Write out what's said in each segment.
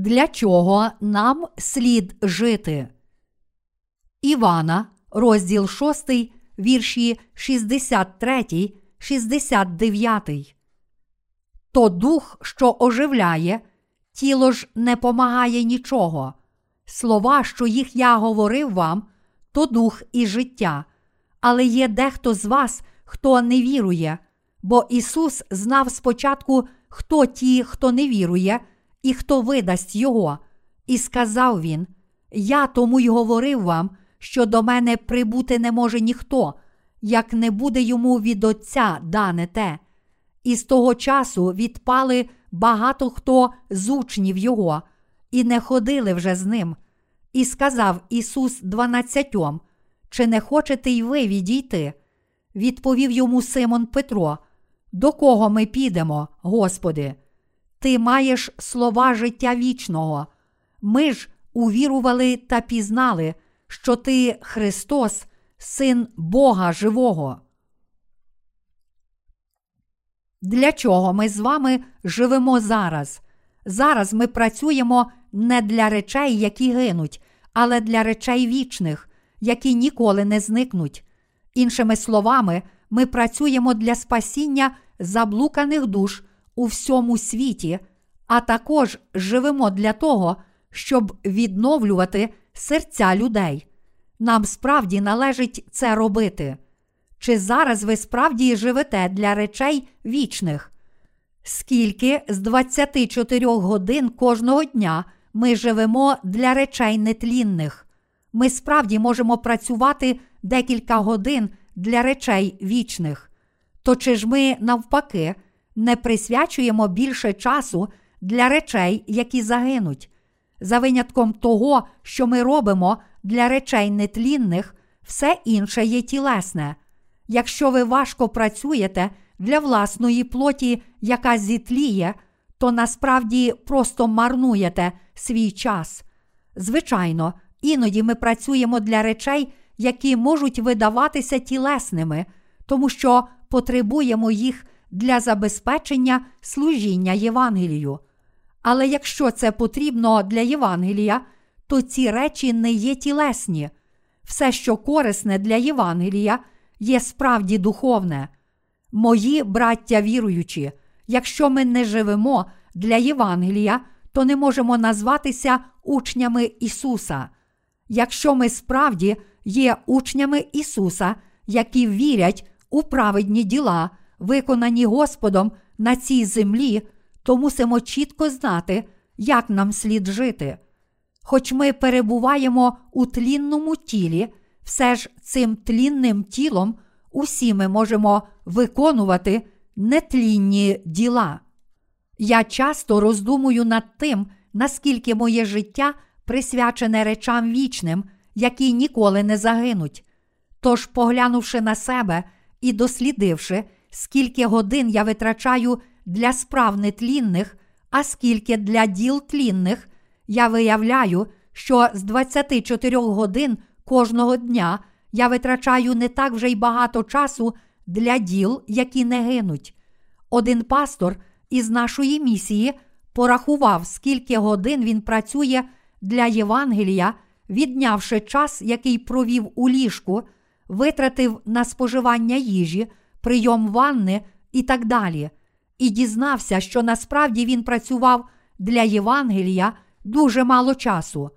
Для чого нам слід жити? Івана, розділ 6, вірші 63, 69. То дух, що оживляє, тіло ж не помагає нічого. Слова, що їх я говорив вам, то дух і життя. Але є дехто з вас, хто не вірує, бо Ісус знав спочатку, хто ті, хто не вірує, і хто видасть Його. І сказав він: Я тому й говорив вам, що до мене прибути не може ніхто, як не буде йому від Отця дане те. І з того часу відпали багато хто з учнів його, і не ходили вже з ним. І сказав Ісус дванадцятьом: Чи не хочете й ви відійти? Відповів йому Симон Петро: До кого ми підемо, Господи? Ти маєш слова життя вічного. Ми ж увірували та пізнали, що ти Христос, Син Бога Живого. Для чого ми з вами живемо зараз? Зараз ми працюємо не для речей, які гинуть, але для речей вічних, які ніколи не зникнуть. Іншими словами, ми працюємо для спасіння заблуканих душ у всьому світі, а також живемо для того, щоб відновлювати серця людей. Нам справді належить це робити. Чи зараз ви справді живете для речей вічних? Скільки з 24 годин кожного дня ми живемо для речей нетлінних? Ми справді можемо працювати декілька годин для речей вічних. То чи ж ми, навпаки, не присвячуємо більше часу для речей, які загинуть? За винятком того, що ми робимо для речей нетлінних, все інше є тілесне. Якщо ви важко працюєте для власної плоті, яка зітліє, то насправді просто марнуєте свій час. Звичайно, іноді ми працюємо для речей, які можуть видаватися тілесними, тому що потребуємо їх для забезпечення служіння Євангелію. Але якщо це потрібно для Євангелія, то ці речі не є тілесні. Все, що корисне для Євангелія, є справді духовне. Мої браття віруючі, якщо ми не живемо для Євангелія, то не можемо назватися учнями Ісуса. Якщо ми справді є учнями Ісуса, які вірять у праведні діла, виконані Господом на цій землі, то мусимо чітко знати, як нам слід жити. Хоч ми перебуваємо у тлінному тілі, все ж цим тлінним тілом усі ми можемо виконувати нетлінні діла. Я часто роздумую над тим, наскільки моє життя присвячене речам вічним, які ніколи не загинуть. Тож, поглянувши на себе і дослідивши, скільки годин я витрачаю для справ нетлінних, а скільки для діл тлінних, я виявляю, що з 24 годин кожного дня я витрачаю не так вже й багато часу для діл, які не гинуть. Один пастор із нашої місії порахував, скільки годин він працює для Євангелія, віднявши час, який провів у ліжку, витратив на споживання їжі, прийом ванни і так далі, і дізнався, що насправді він працював для Євангелія дуже мало часу.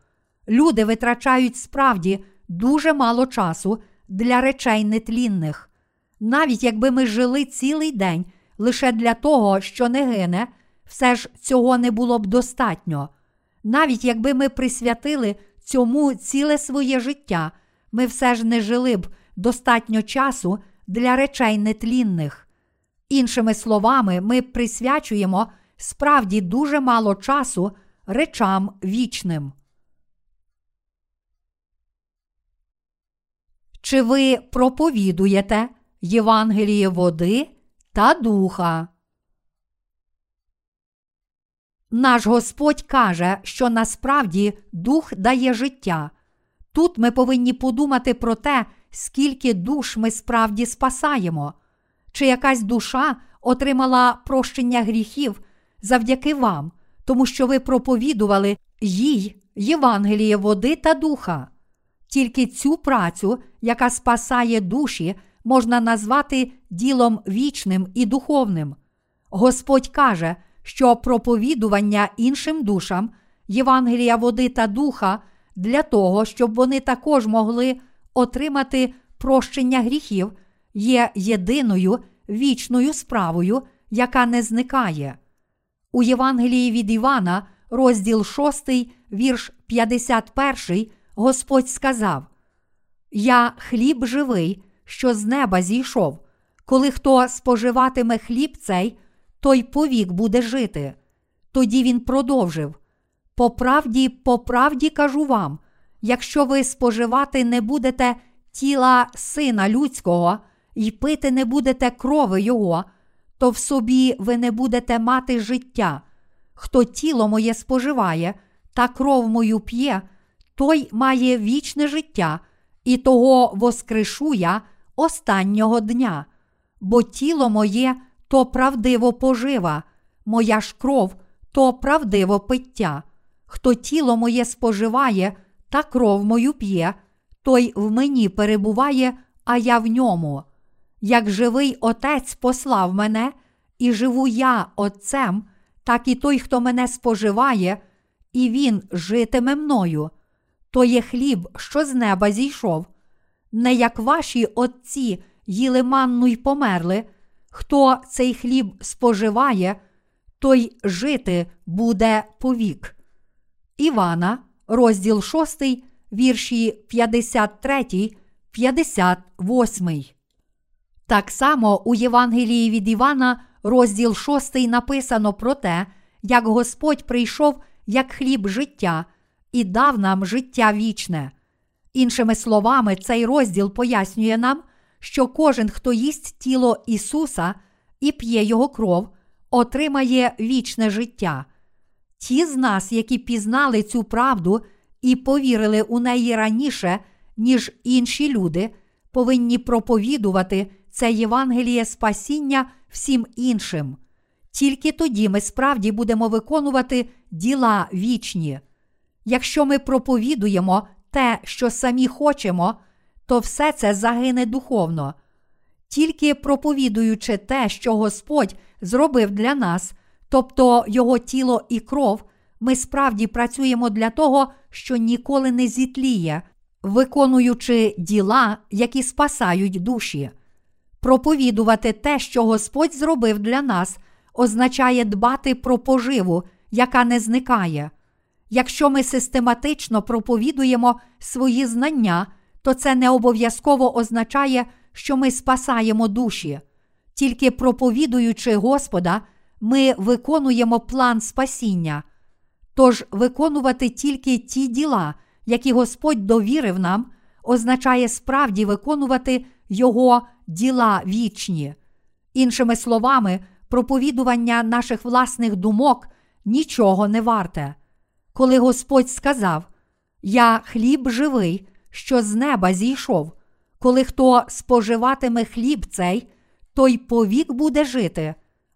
Люди витрачають справді дуже мало часу для речей нетлінних. Навіть якби ми жили цілий день лише для того, що не гине, все ж цього не було б достатньо. Навіть якби ми присвятили цьому ціле своє життя, ми все ж не жили б достатньо часу для речей нетлінних. Іншими словами, ми присвячуємо справді дуже мало часу речам вічним. Чи ви проповідуєте Євангеліє води та духа? Наш Господь каже, що насправді дух дає життя. Тут ми повинні подумати про те, скільки душ ми справді спасаємо, чи якась душа отримала прощення гріхів завдяки вам, тому що ви проповідували їй Євангеліє води та духа. Тільки цю працю, яка спасає душі, можна назвати ділом вічним і духовним. Господь каже, що проповідування іншим душам, Євангелія води та духа для того, щоб вони також могли отримати прощення гріхів, є єдиною вічною справою, яка не зникає. У Євангелії від Івана, розділ 6, вірш 51, Господь сказав: Я хліб живий, що з неба зійшов. Коли хто споживатиме хліб цей, той повік буде жити. Тоді він продовжив: По правді, по правді кажу вам, якщо ви споживати не будете тіла сина людського і пити не будете крови Його, то в собі ви не будете мати життя. Хто тіло моє споживає та кров мою п'є, той має вічне життя, і того воскрешу я останнього дня, бо тіло моє то правдиво пожива, моя ж кров то правдиво пиття. Хто тіло моє споживає та кров мою п'є, той в мені перебуває, а я в ньому. Як живий Отець послав мене, і живу я Отцем, так і той, хто мене споживає, і він житиме мною. То є хліб, що з неба зійшов. Не як ваші отці їли манну й померли, хто цей хліб споживає, той жити буде повік. Івана, розділ 6, вірші 53, 58. Так само у Євангелії від Івана, розділ 6, написано про те, як Господь прийшов як хліб життя і дав нам життя вічне. Іншими словами, цей розділ пояснює нам, що кожен, хто їсть тіло Ісуса і п'є Його кров, отримає вічне життя. Ті з нас, які пізнали цю правду і повірили у неї раніше, ніж інші люди, повинні проповідувати це Євангеліє спасіння всім іншим. Тільки тоді ми справді будемо виконувати діла вічні. Якщо ми проповідуємо те, що самі хочемо, то все це загине духовно. Тільки проповідуючи те, що Господь зробив для нас, тобто Його тіло і кров, ми справді працюємо для того, що ніколи не зітліє, виконуючи діла, які спасають душі. Проповідувати те, що Господь зробив для нас, означає дбати про поживу, яка не зникає. Якщо ми систематично проповідуємо свої знання, то це не обов'язково означає, що ми спасаємо душі. Тільки проповідуючи Господа, ми виконуємо план спасіння. Тож виконувати тільки ті діла, які Господь довірив нам, означає справді виконувати Його діла вічні. Іншими словами, проповідування наших власних думок нічого не варте. Коли Господь сказав: Я хліб живий, що з неба зійшов, коли хто споживатиме хліб цей, той повік буде жити,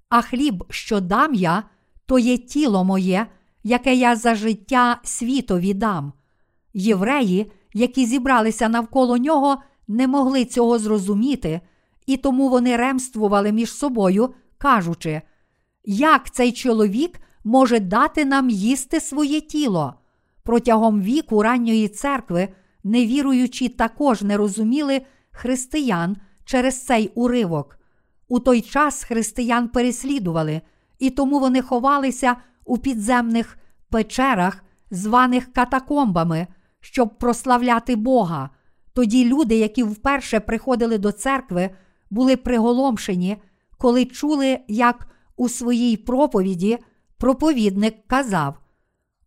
а хліб, що дам я, то є тіло моє, яке я за життя світові дам. Євреї, які зібралися навколо нього, не могли цього зрозуміти, і тому вони ремствували між собою, кажучи, як цей чоловік може дати нам їсти своє тіло? Протягом віку ранньої церкви невіруючі також не розуміли християн через цей уривок. У той час християн переслідували, і тому вони ховалися у підземних печерах, званих катакомбами, щоб прославляти Бога. Тоді люди, які вперше приходили до церкви, були приголомшені, коли чули, як у своїй проповіді проповідник казав: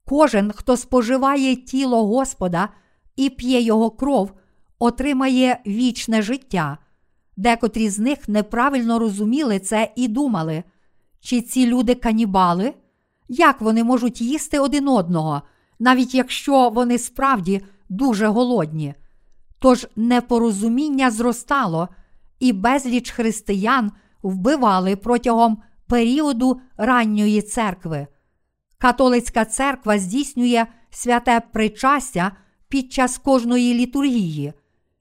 Кожен, хто споживає тіло Господа і п'є його кров, отримає вічне життя. Декотрі з них неправильно розуміли це і думали, чи ці люди канібали? Як вони можуть їсти один одного, навіть якщо вони справді дуже голодні? Тож непорозуміння зростало, і безліч християн вбивали протягом періоду ранньої церкви. Католицька церква здійснює святе причастя під час кожної літургії.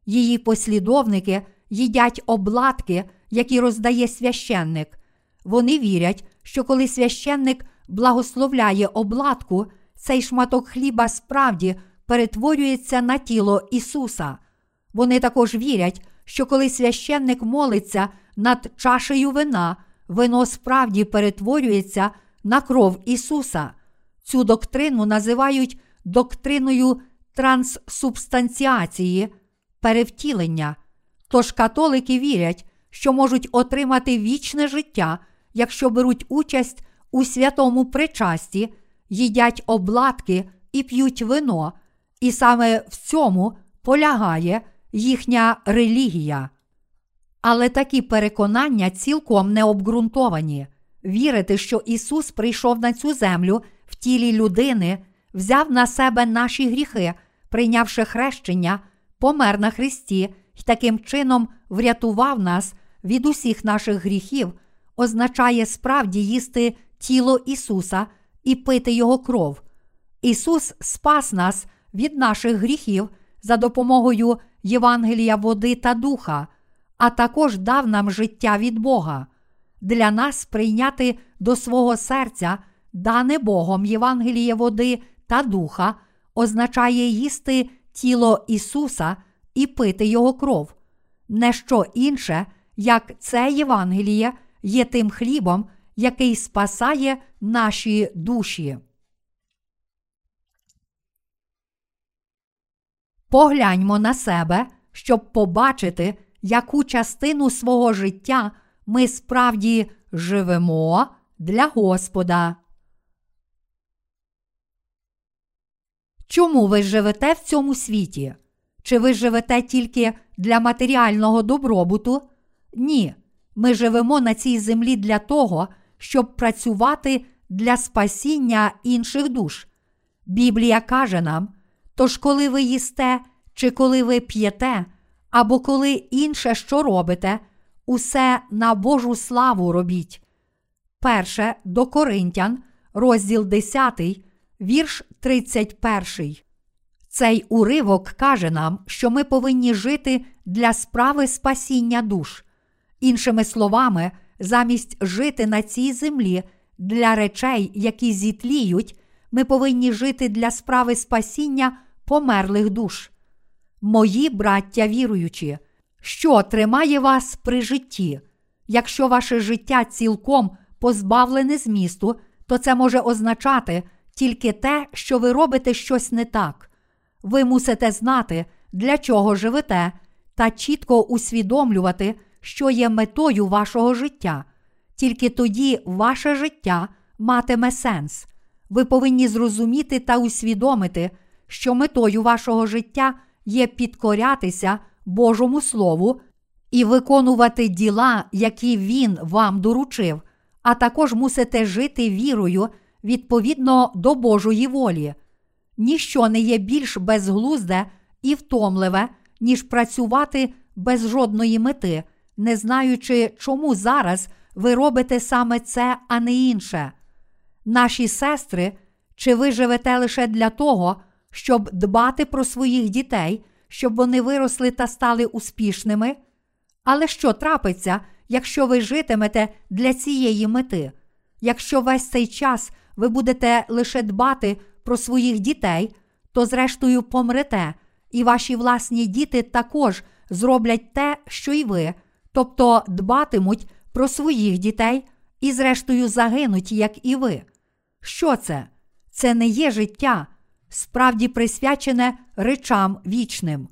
Її послідовники їдять обладки, які роздає священник. Вони вірять, що коли священник благословляє обладку, цей шматок хліба справді перетворюється на тіло Ісуса. Вони також вірять, що коли священник молиться над чашею вина, вино справді перетворюється на кров Ісуса. Цю доктрину називають доктриною транссубстанціації, перевтілення. Тож католики вірять, що можуть отримати вічне життя, якщо беруть участь у святому причасті, їдять обладки і п'ють вино, і саме в цьому полягає їхня релігія. Але такі переконання цілком не обґрунтовані. Вірити, що Ісус прийшов на цю землю в тілі людини, взяв на себе наші гріхи, прийнявши хрещення, помер на Христі і таким чином врятував нас від усіх наших гріхів, означає справді їсти тіло Ісуса і пити Його кров. Ісус спас нас від наших гріхів за допомогою Євангелія води та духа, а також дав нам життя від Бога. Для нас прийняти до свого серця, дане Богом Євангеліє води та духа, означає їсти тіло Ісуса і пити Його кров. Не що інше, як це Євангеліє є тим хлібом, який спасає наші душі. Погляньмо на себе, щоб побачити, яку частину свого життя ми справді живемо для Господа. Чому ви живете в цьому світі? Чи ви живете тільки для матеріального добробуту? Ні. Ми живемо на цій землі для того, щоб працювати для спасіння інших душ. Біблія каже нам: тож, коли ви їсте, чи коли ви п'єте, або коли інше що робите, усе на Божу славу робіть. Перше до Коринтян, розділ 10, вірш 31. Цей уривок каже нам, що ми повинні жити для справи спасіння душ. Іншими словами, замість жити на цій землі для речей, які зітліють, ми повинні жити для справи спасіння померлих душ. Мої браття віруючі, що тримає вас при житті. Якщо ваше життя цілком позбавлене змісту, то це може означати тільки те, що ви робите щось не так. Ви мусите знати, для чого живете, та чітко усвідомлювати, що є метою вашого життя. Тільки тоді ваше життя матиме сенс. Ви повинні зрозуміти та усвідомити, що метою вашого життя є підкорятися Божому Слову і виконувати діла, які Він вам доручив, а також мусите жити вірою відповідно до Божої волі. Ніщо не є більш безглузде і втомливе, ніж працювати без жодної мети, не знаючи, чому зараз ви робите саме це, а не інше. Наші сестри, чи ви живете лише для того, щоб дбати про своїх дітей, щоб вони виросли та стали успішними? Але що трапиться, якщо ви житимете для цієї мети? Якщо весь цей час ви будете лише дбати про своїх дітей, то зрештою помрете, і ваші власні діти також зроблять те, що й ви, тобто дбатимуть про своїх дітей і, зрештою, загинуть, як і ви. Що це? Це не є життя, справді присвячене речам вічним.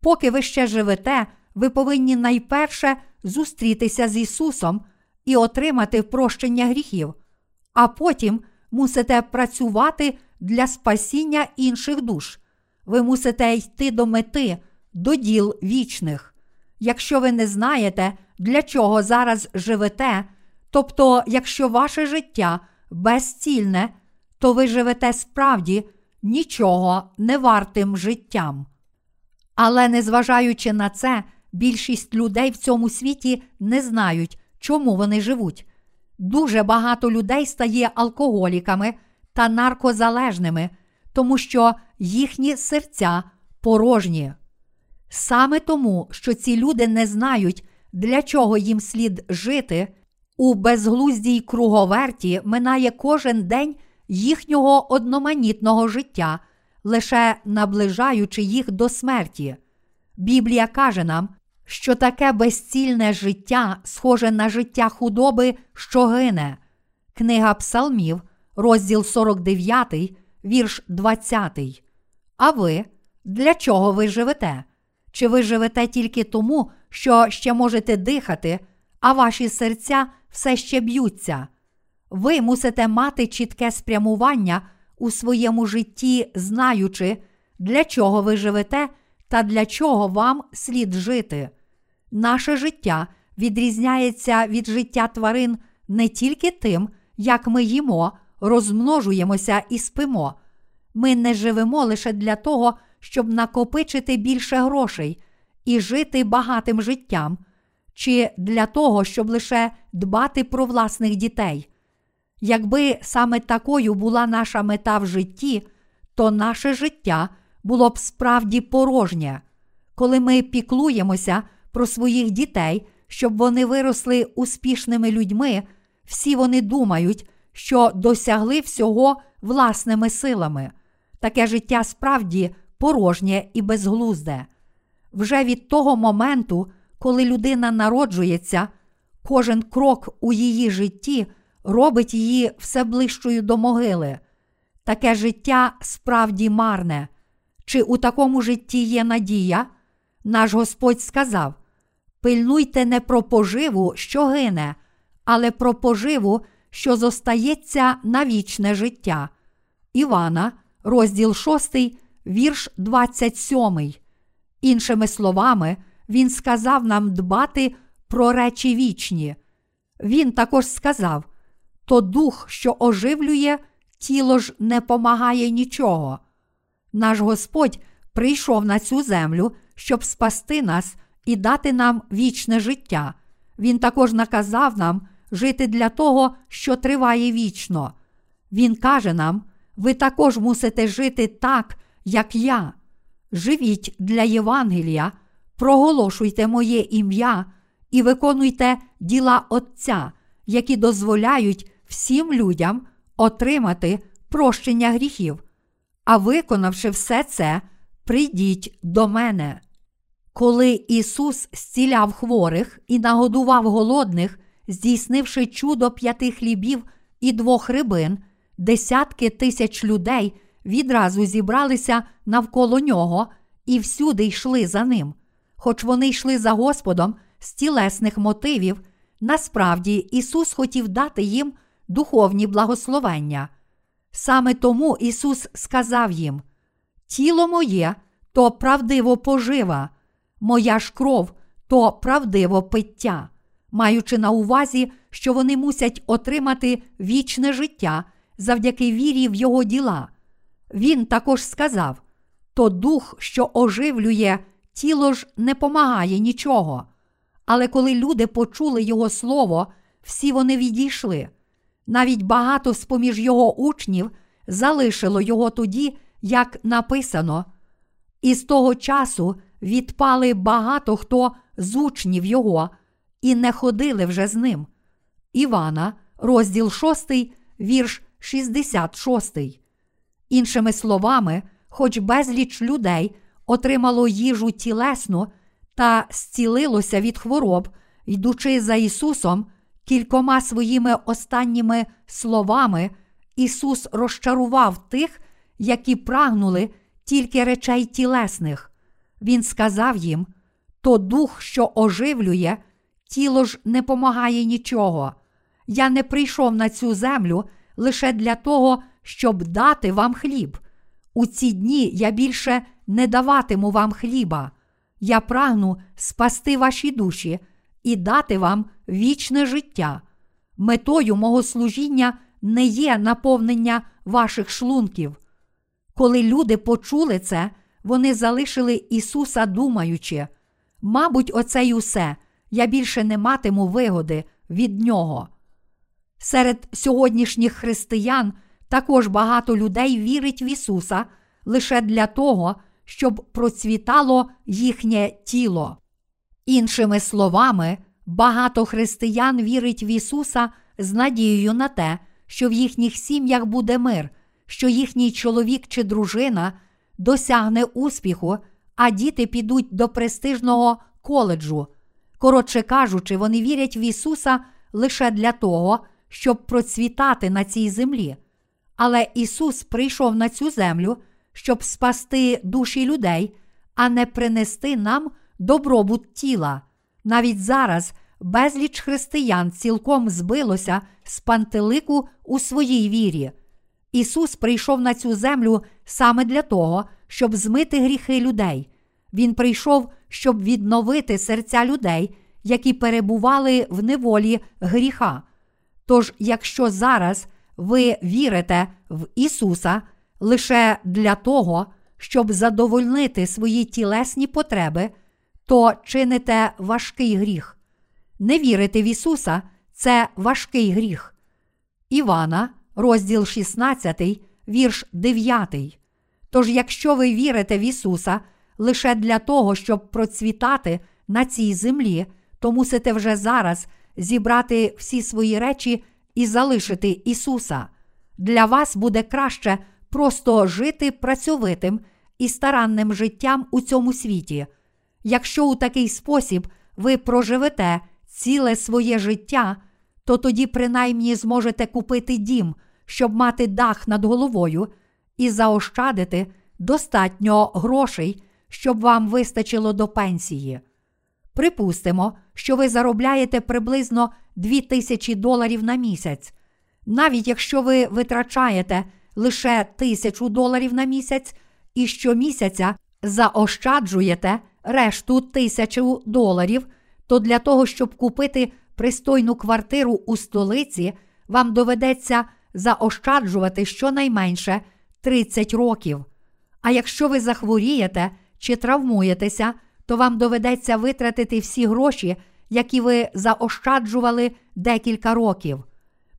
Поки ви ще живете, ви повинні найперше зустрітися з Ісусом і отримати прощення гріхів, а потім мусите працювати для спасіння інших душ. Ви мусите йти до мети, до діл вічних. Якщо ви не знаєте, для чого зараз живете, тобто, якщо ваше життя безцільне, то ви живете справді нічого не вартим життям. Але незважаючи на це, більшість людей в цьому світі не знають, чому вони живуть. Дуже багато людей стає алкоголіками та наркозалежними, тому що їхні серця порожні. Саме тому, що ці люди не знають, для чого їм слід жити, у безглуздій круговерті минає кожен день їхнього одноманітного життя, лише наближаючи їх до смерті. Біблія каже нам, що таке безцільне життя схоже на життя худоби, що гине. Книга Псалмів, розділ 49, вірш 20. А ви для чого ви живете? Чи ви живете тільки тому, що ще можете дихати, а ваші серця все ще б'ються? Ви мусите мати чітке спрямування у своєму житті, знаючи, для чого ви живете та для чого вам слід жити. Наше життя відрізняється від життя тварин не тільки тим, як ми їмо, розмножуємося і спимо. Ми не живемо лише для того, щоб накопичити більше грошей і жити багатим життям, чи для того, щоб лише дбати про власних дітей. Якби саме такою була наша мета в житті, то наше життя було б справді порожнє. Коли ми піклуємося про своїх дітей, щоб вони виросли успішними людьми, всі вони думають, що досягли всього власними силами. Таке життя справді порожнє і безглузде. Вже від того моменту, коли людина народжується, кожен крок у її житті робить її все ближчою до могили. Таке життя справді марне. Чи у такому житті є надія? Наш Господь сказав: пильнуйте не про поживу, що гине, але про поживу, що зостається на вічне життя. Івана, розділ 6, вірш 27. Іншими словами, він сказав нам дбати про речі вічні. Він також сказав: то дух, що оживлює, тіло ж не помагає нічого. Наш Господь прийшов на цю землю, щоб спасти нас і дати нам вічне життя. Він також наказав нам жити для того, що триває вічно. Він каже нам: ви також мусите жити так, як я. Живіть для Євангелія, проголошуйте моє ім'я і виконуйте діла Отця, які дозволяють всім людям отримати прощення гріхів. А виконавши все це, прийдіть до мене. Коли Ісус зціляв хворих і нагодував голодних, здійснивши чудо п'яти хлібів і двох рибин, десятки тисяч людей відразу зібралися навколо нього і всюди йшли за ним. Хоч вони йшли за Господом з тілесних мотивів, насправді Ісус хотів дати їм духовні благословення. Саме тому Ісус сказав їм: Тіло моє то правдиво пожива, моя ж кров то правдиво пиття, маючи на увазі, що вони мусять отримати вічне життя завдяки вірі в Його діла. Він також сказав: то дух, що оживлює, тіло ж не помагає нічого. Але коли люди почули Його слово, всі вони відійшли. Навіть багато з поміж його учнів залишило його тоді, як написано, і з того часу відпали багато хто з учнів його і не ходили вже з ним. Івана, розділ 6, вірш 66. Іншими словами, хоч безліч людей отримало їжу тілесну та зцілилося від хвороб, йдучи за Ісусом, кількома своїми останніми словами Ісус розчарував тих, які прагнули тільки речей тілесних. Він сказав їм: то дух, що оживлює, тіло ж не помагає нічого. Я не прийшов на цю землю лише для того, щоб дати вам хліб. У ці дні я більше не даватиму вам хліба. Я прагну спасти ваші душі і дати вам вічне життя. Метою мого служіння не є наповнення ваших шлунків. Коли люди почули це, вони залишили Ісуса, думаючи, мабуть, оце й усе, я більше не матиму вигоди від Нього. Серед сьогоднішніх християн Також багато людей вірить в Ісуса лише для того, щоб процвітало їхнє тіло. Іншими словами, багато християн вірить в Ісуса з надією на те, що в їхніх сім'ях буде мир, що їхній чоловік чи дружина досягне успіху, а діти підуть до престижного коледжу. Коротше кажучи, вони вірять в Ісуса лише для того, щоб процвітати на цій землі. Але Ісус прийшов на цю землю, щоб спасти душі людей, а не принести нам добробут тіла. Навіть зараз безліч християн цілком збилося з пантелику у своїй вірі. Ісус прийшов на цю землю саме для того, щоб змити гріхи людей. Він прийшов, щоб відновити серця людей, які перебували в неволі гріха. Тож, якщо зараз ви вірите в Ісуса лише для того, щоб задовольнити свої тілесні потреби, то чините важкий гріх. Не вірити в Ісуса це важкий гріх. Івана, розділ 16, вірш 9. Тож, якщо ви вірите в Ісуса лише для того, щоб процвітати на цій землі, то мусите вже зараз зібрати всі свої речі і залишити Ісуса. Для вас буде краще просто жити працьовитим і старанним життям у цьому світі. Якщо у такий спосіб ви проживете ціле своє життя, то тоді принаймні зможете купити дім, щоб мати дах над головою, і заощадити достатньо грошей, щоб вам вистачило до пенсії. Припустимо, що ви заробляєте приблизно 2000 доларів на місяць. Навіть якщо ви витрачаєте лише тисячу доларів на місяць і щомісяця заощаджуєте решту тисячу доларів, то для того, щоб купити пристойну квартиру у столиці, вам доведеться заощаджувати щонайменше 30 років. А якщо ви захворієте чи травмуєтеся, то вам доведеться витратити всі гроші, які ви заощаджували декілька років.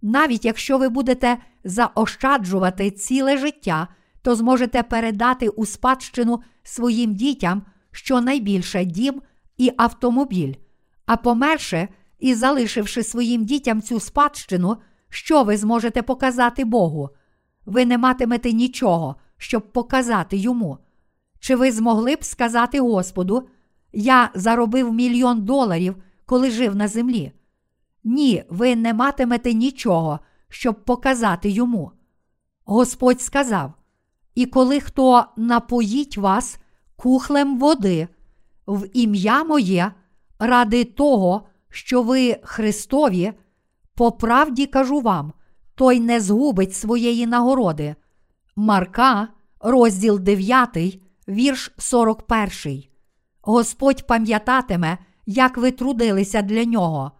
Навіть якщо ви будете заощаджувати ціле життя, то зможете передати у спадщину своїм дітям щонайбільше дім і автомобіль. А померши і залишивши своїм дітям цю спадщину, що ви зможете показати Богу? Ви не матимете нічого, щоб показати йому. Чи ви змогли б сказати Господу, я заробив мільйон доларів, коли жив на землі? Ні, ви не матимете нічого, щоб показати йому. Господь сказав: І коли хто напоїть вас кухлем води, в ім'я моє, ради того, що ви Христові, по правді кажу вам, той не згубить своєї нагороди. Марка, розділ 9, вірш 41. Господь пам'ятатиме, як ви трудилися для нього.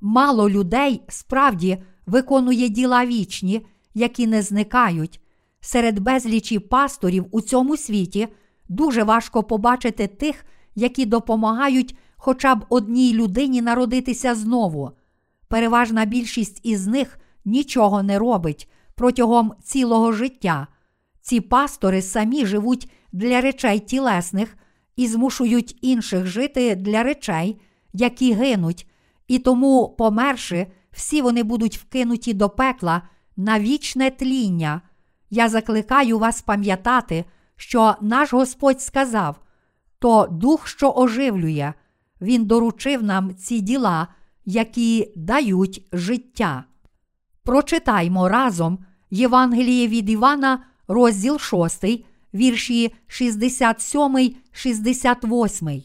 Мало людей справді виконує діла вічні, які не зникають. Серед безлічі пасторів у цьому світі дуже важко побачити тих, які допомагають хоча б одній людині народитися знову. Переважна більшість із них нічого не робить протягом цілого життя. Ці пастори самі живуть для речей тілесних і змушують інших жити для речей, які гинуть, і тому, померши, всі вони будуть вкинуті до пекла на вічне тління. Я закликаю вас пам'ятати, що наш Господь сказав: то дух, що оживлює, Він доручив нам ці діла, які дають життя. Прочитаймо разом Євангеліє від Івана, розділ 6, вірші 67, 68.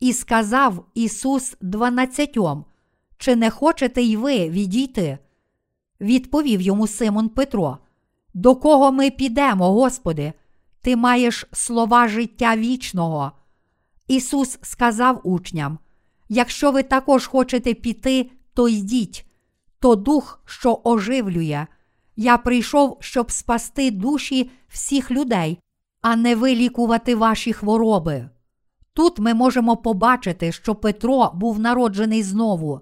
І сказав Ісус дванадцятьом, чи не хочете й ви відійти? Відповів йому Симон Петро. До кого ми підемо, Господи? Ти маєш слова життя вічного. Ісус сказав учням: Якщо ви також хочете піти, то йдіть, то дух, що оживлює. Я прийшов, щоб спасти душі всіх людей, а не вилікувати ваші хвороби. Тут ми можемо побачити, що Петро був народжений знову.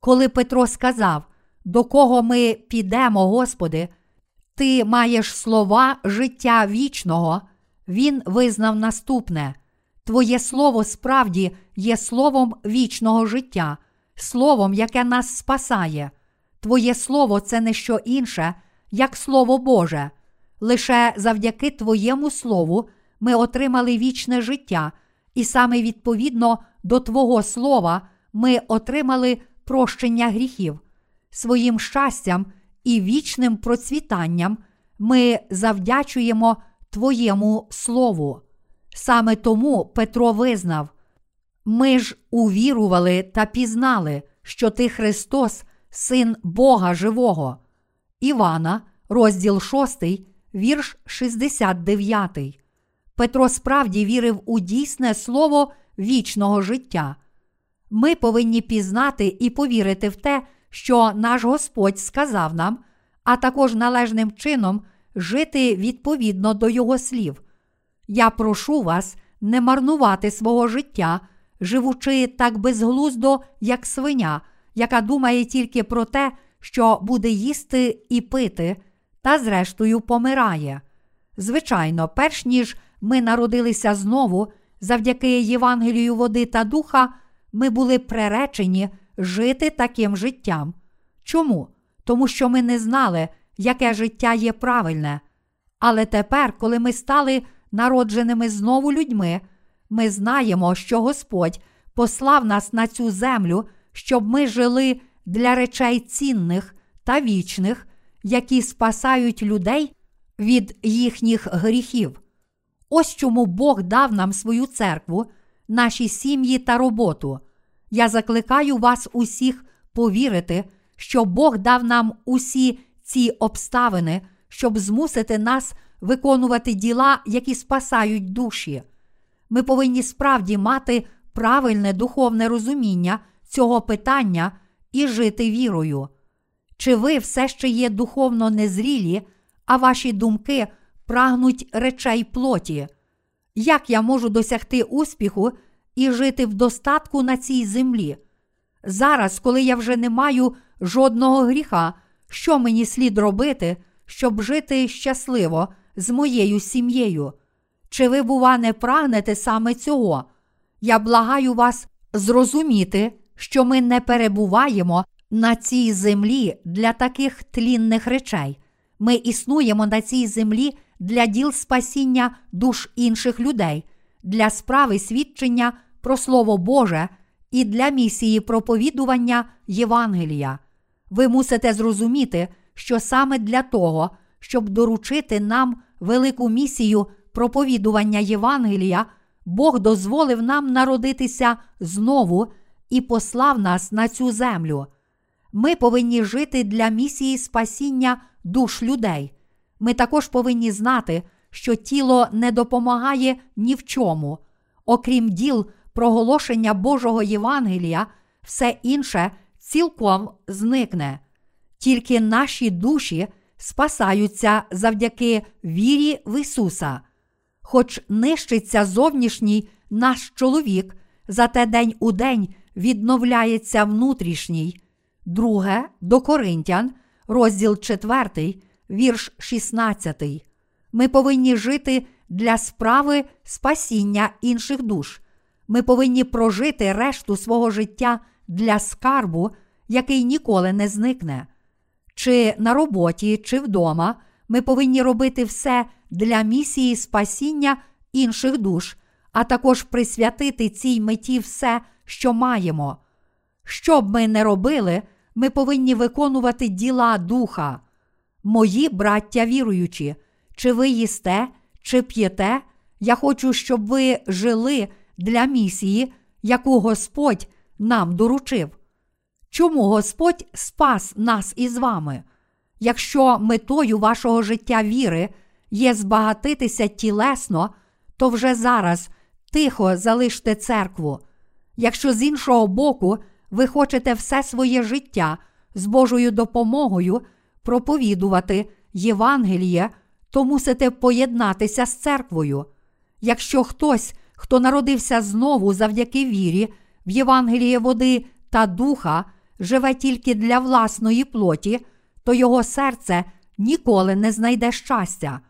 Коли Петро сказав, до кого ми підемо, Господи, ти маєш слова життя вічного, він визнав наступне: Твоє слово справді є словом вічного життя, словом, яке нас спасає. Твоє слово це не що інше, як Слово Боже. Лише завдяки Твоєму Слову ми отримали вічне життя, і саме відповідно до Твого Слова ми отримали прощення гріхів. Своїм щастям і вічним процвітанням ми завдячуємо Твоєму Слову. Саме тому Петро визнав: ми ж увірували та пізнали, що Ти Христос, Син Бога Живого. Івана, розділ 6, вірш 69. Петро справді вірив у дійсне слово вічного життя. Ми повинні пізнати і повірити в те, що наш Господь сказав нам, а також належним чином жити відповідно до Його слів. Я прошу вас не марнувати свого життя, живучи так безглуздо, як свиня, яка думає тільки про те, що буде їсти і пити, та, зрештою, помирає. Звичайно, перш ніж ми народилися знову, завдяки Євангелію води та духа, ми були преречені жити таким життям. Чому? Тому що ми не знали, яке життя є правильне. Але тепер, коли ми стали народженими знову людьми, ми знаємо, що Господь послав нас на цю землю, щоб ми жили для речей цінних та вічних, які спасають людей від їхніх гріхів. Ось чому Бог дав нам свою церкву, наші сім'ї та роботу. Я закликаю вас усіх повірити, що Бог дав нам усі ці обставини, щоб змусити нас виконувати діла, які спасають душі. Ми повинні справді мати правильне духовне розуміння цього питання і жити вірою. Чи ви все ще є духовно незрілі, а ваші думки прагнуть речей плоті? Як я можу досягти успіху і жити в достатку на цій землі? Зараз, коли я вже не маю жодного гріха, що мені слід робити, щоб жити щасливо з моєю сім'єю? Чи ви, бува, не прагнете саме цього? Я благаю вас зрозуміти, що ми не перебуваємо на цій землі для таких тлінних речей. Ми існуємо на цій землі для діл спасіння душ інших людей, для справи свідчення про Слово Боже і для місії проповідування Євангелія. Ви мусите зрозуміти, що саме для того, щоб доручити нам велику місію проповідування Євангелія, Бог дозволив нам народитися знову і послав нас на цю землю. Ми повинні жити для місії спасіння душ людей. Ми також повинні знати, що тіло не допомагає ні в чому, окрім діл проголошення Божого Євангелія, все інше цілком зникне. Тільки наші душі спасаються завдяки вірі в Ісуса. Хоч нищиться зовнішній наш чоловік, зате день у день відновляється внутрішній. Друге до Коринтян, розділ 4, вірш 16. Ми повинні жити для справи спасіння інших душ. Ми повинні прожити решту свого життя для скарбу, який ніколи не зникне. Чи на роботі, чи вдома ми повинні робити все для місії спасіння інших душ, а також присвятити цій меті все, що маємо. Що б ми не робили, ми повинні виконувати діла духа. Мої браття віруючі, чи ви їсте, чи п'єте, я хочу, щоб ви жили для місії, яку Господь нам доручив. Чому Господь спас нас із вами? Якщо метою вашого життя віри є збагатитися тілесно, то вже зараз тихо залиште церкву. Якщо з іншого боку ви хочете все своє життя з Божою допомогою проповідувати Євангеліє, то мусите поєднатися з церквою. Якщо хтось, хто народився знову завдяки вірі, в Євангеліє води та духа, живе тільки для власної плоті, то його серце ніколи не знайде щастя,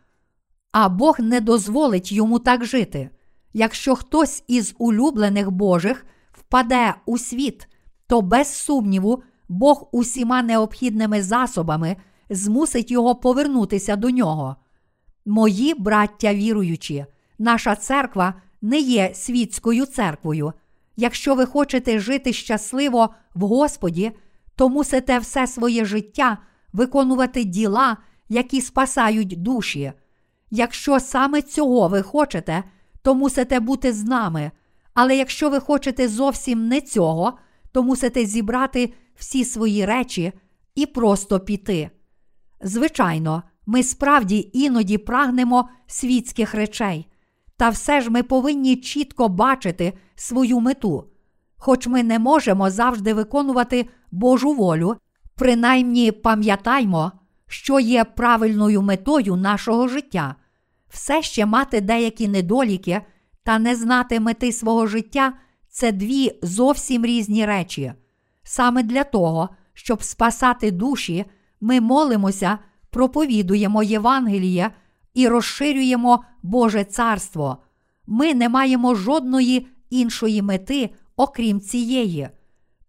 а Бог не дозволить йому так жити. Якщо хтось із улюблених Божих впаде у світ, то без сумніву Бог усіма необхідними засобами змусить його повернутися до нього. Мої браття віруючі, наша церква не є світською церквою. Якщо ви хочете жити щасливо в Господі, то мусите все своє життя виконувати діла, які спасають душі. Якщо саме цього ви хочете, то мусите бути з нами. Але якщо ви хочете зовсім не цього, то мусите зібрати всі свої речі і просто піти. Звичайно, ми справді іноді прагнемо світських речей, та все ж ми повинні чітко бачити свою мету. Хоч ми не можемо завжди виконувати Божу волю, принаймні пам'ятаймо, що є правильною метою нашого життя, все ще мати деякі недоліки та не знати мети свого життя це дві зовсім різні речі. Саме для того, щоб спасати душі, ми молимося, проповідуємо Євангеліє і розширюємо Боже Царство. Ми не маємо жодної іншої мети, окрім цієї.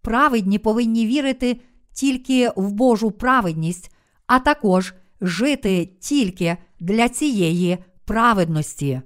Праведні повинні вірити тільки в Божу праведність, а також жити тільки для цієї праведності.